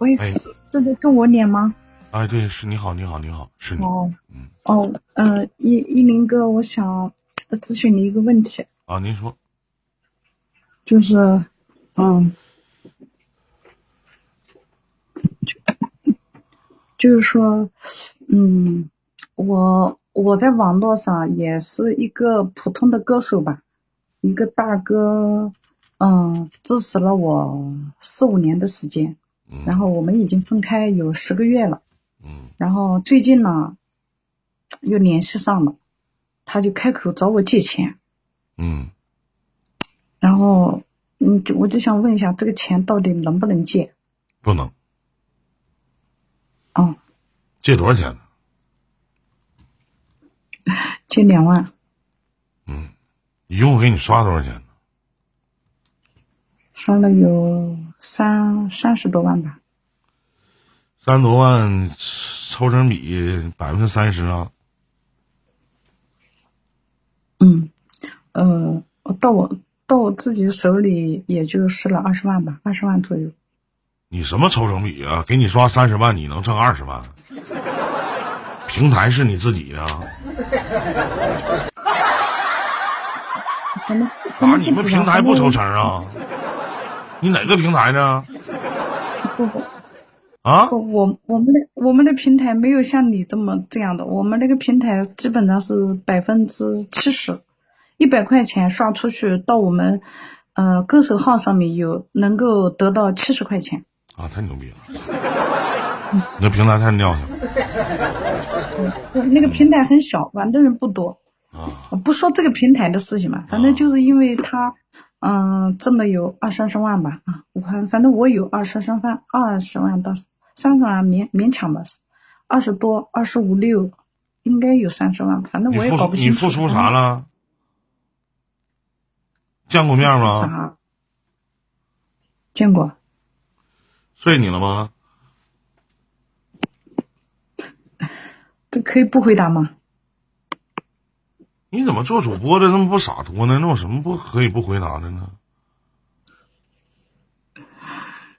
喂，是是在跟我脸吗？哎，对，是你好，你好，你好，是你。哦，嗯，哦，呃，一一林哥，我想咨询你一个问题，啊，您说，就是，嗯，就就是说，嗯，我我在网络上也是一个普通的歌手吧，一个大哥，嗯，支持了我四五年的时间，嗯，然后我们已经分开有十个月了。嗯然后最近呢，又联系上了，他就开口找我借钱，嗯，然后，嗯，就我就想问一下，这个钱到底能不能借？不能哦，借多少钱呢？借两万，嗯，一共给你刷多少钱呢？刷了有三三十多万吧。三多万，抽成比百分之三十啊？嗯，呃，到我到我自己手里也就是了二十万吧，二十万左右。你什么抽成比啊？给你刷三十万，你能挣二十万？平台是你自己的啊？你们平台不抽成啊？你哪个平台呢？不不啊？不，我我们的我们的平台没有像你这么这样的，我们那个平台基本上是百分之七十，一百块钱刷出去到我们呃歌手号上面有能够得到七十块钱。啊，太牛逼了！你这平台太尿性了就那个平台很小，玩的人不多。啊！我不说这个平台的事情嘛，反正就是因为他，嗯、挣了有二三十万吧，啊，我看反正我有二三十万，二十万到三十万勉勉强吧，二十多，二十五六，应该有三十万，反正我也搞不清楚。你付出啥？了？见过面吗？啥？见过？睡你了吗？这可以不回答吗？你怎么做主播的那么不洒脱呢？那有什么不可以不回答的呢？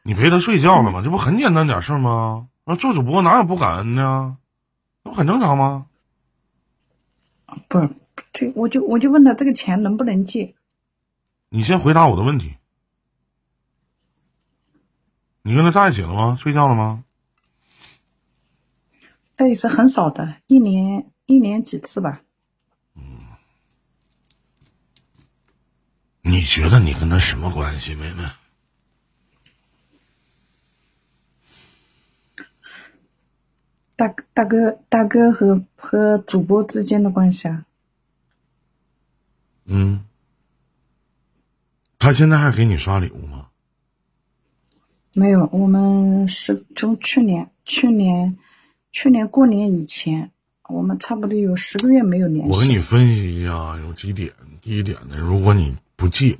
你陪他睡觉了吗？这不很简单点事儿吗？那做主播哪有不感恩呢？那不很正常吗？不是，这我就我就问他这个钱能不能借？你先回答我的问题。你跟他在一起了吗？睡觉了吗？这也是很少的，一年一年几次吧。你觉得你跟他什么关系，妹妹？大大哥大哥和和主播之间的关系啊？嗯，他现在还给你刷礼物吗？没有，我们是从去年去年去年过年以前，我们差不多有十个月没有联系。我给你分析一下，有几点。第一点呢，如果你不借，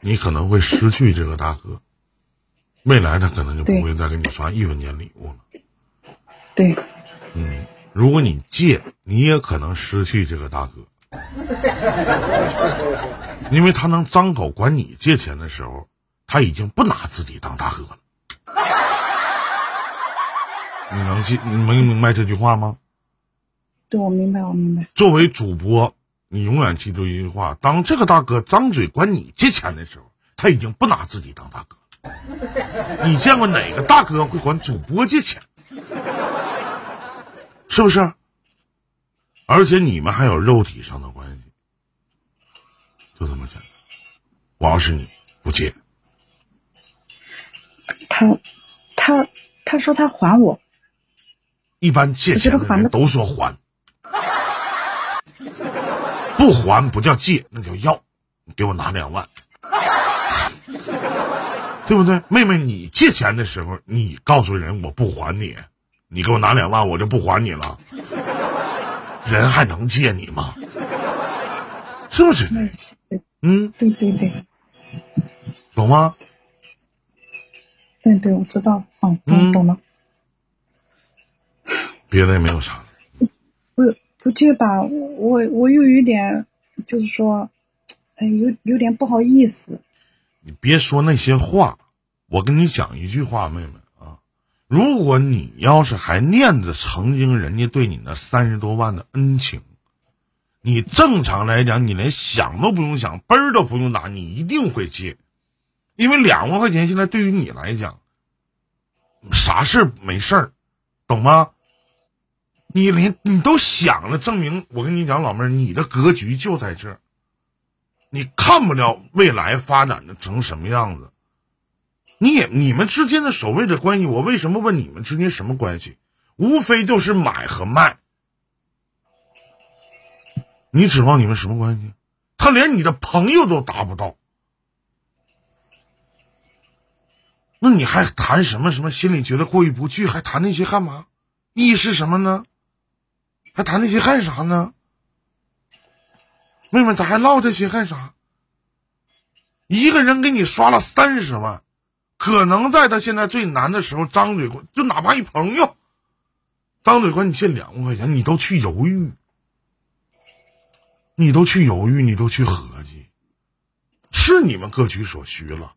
你可能会失去这个大哥，未来他可能就不会再给你发一分钱礼物了。对，嗯，如果你借，你也可能失去这个大哥，因为他能张口管你借钱的时候，他已经不拿自己当大哥了。你能记？你能明白这句话吗？对我明白，我明白。作为主播，你永远记住一句话：当这个大哥张嘴管你借钱的时候，他已经不拿自己当大哥了。你见过哪个大哥会管主播借钱？是不是？而且你们还有肉体上的关系，就这么简单。我要是你，不借。他他他说他还我，一般借钱的人都说还，不还不叫借，那叫要。你给我拿两万，对不对？妹妹，你借钱的时候，你告诉人我不还你，你给我拿两万，我就不还你了。人还能借你吗？是不是？嗯，对对对懂吗？对对，我知道，嗯懂了。别的也没有啥。不不借吧，我我又有点，就是说，哎，有有点不好意思。你别说那些话，我跟你讲一句话，妹妹啊，如果你要是还念着曾经人家对你那三十多万的恩情，你正常来讲，你连想都不用想，奔儿都不用打，你一定会借，因为两万块钱现在对于你来讲，啥事儿没事儿，懂吗？你连你都想了，证明我跟你讲，老妹儿，你的格局就在这儿，你看不了未来发展的成什么样子。你也你们之间的所谓的关系，我为什么问你们之间什么关系？无非就是买和卖。你指望你们什么关系？他连你的朋友都达不到，那你还谈什么什么？心里觉得过意不去，还谈那些干嘛？意义是什么呢？还谈那些干啥呢？妹妹，咱还唠这些干啥？一个人给你刷了三十万。可能在他现在最难的时候，张嘴就哪怕一朋友，张嘴管你借两万块钱，你都去犹豫，你都去犹豫，你都去合计，是你们各取所需了。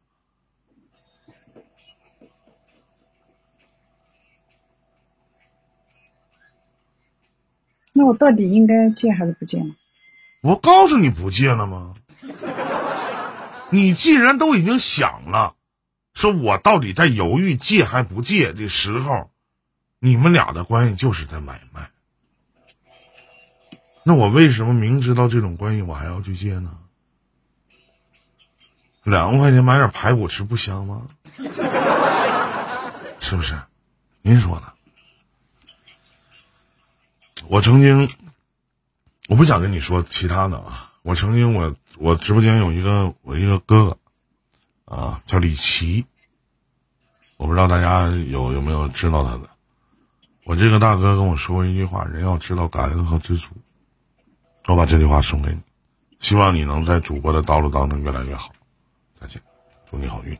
我到底应该借还是不借呢？我告诉你不借了吗？你既然都已经想了。说我到底在犹豫借还不借的时候，你们俩的关系就是在买卖。那我为什么明知道这种关系我还要去借呢？两万块钱买点排骨吃不香吗？是不是？您说呢？我曾经，我不想跟你说其他的啊。我曾经，我我直播间有一个我一个哥哥。啊，叫李琦，我不知道大家有有没有知道他的。我这个大哥跟我说过一句话：人要知道感恩和知足。我把这句话送给你，希望你能在主播的道路当中越来越好。再见，祝你好运。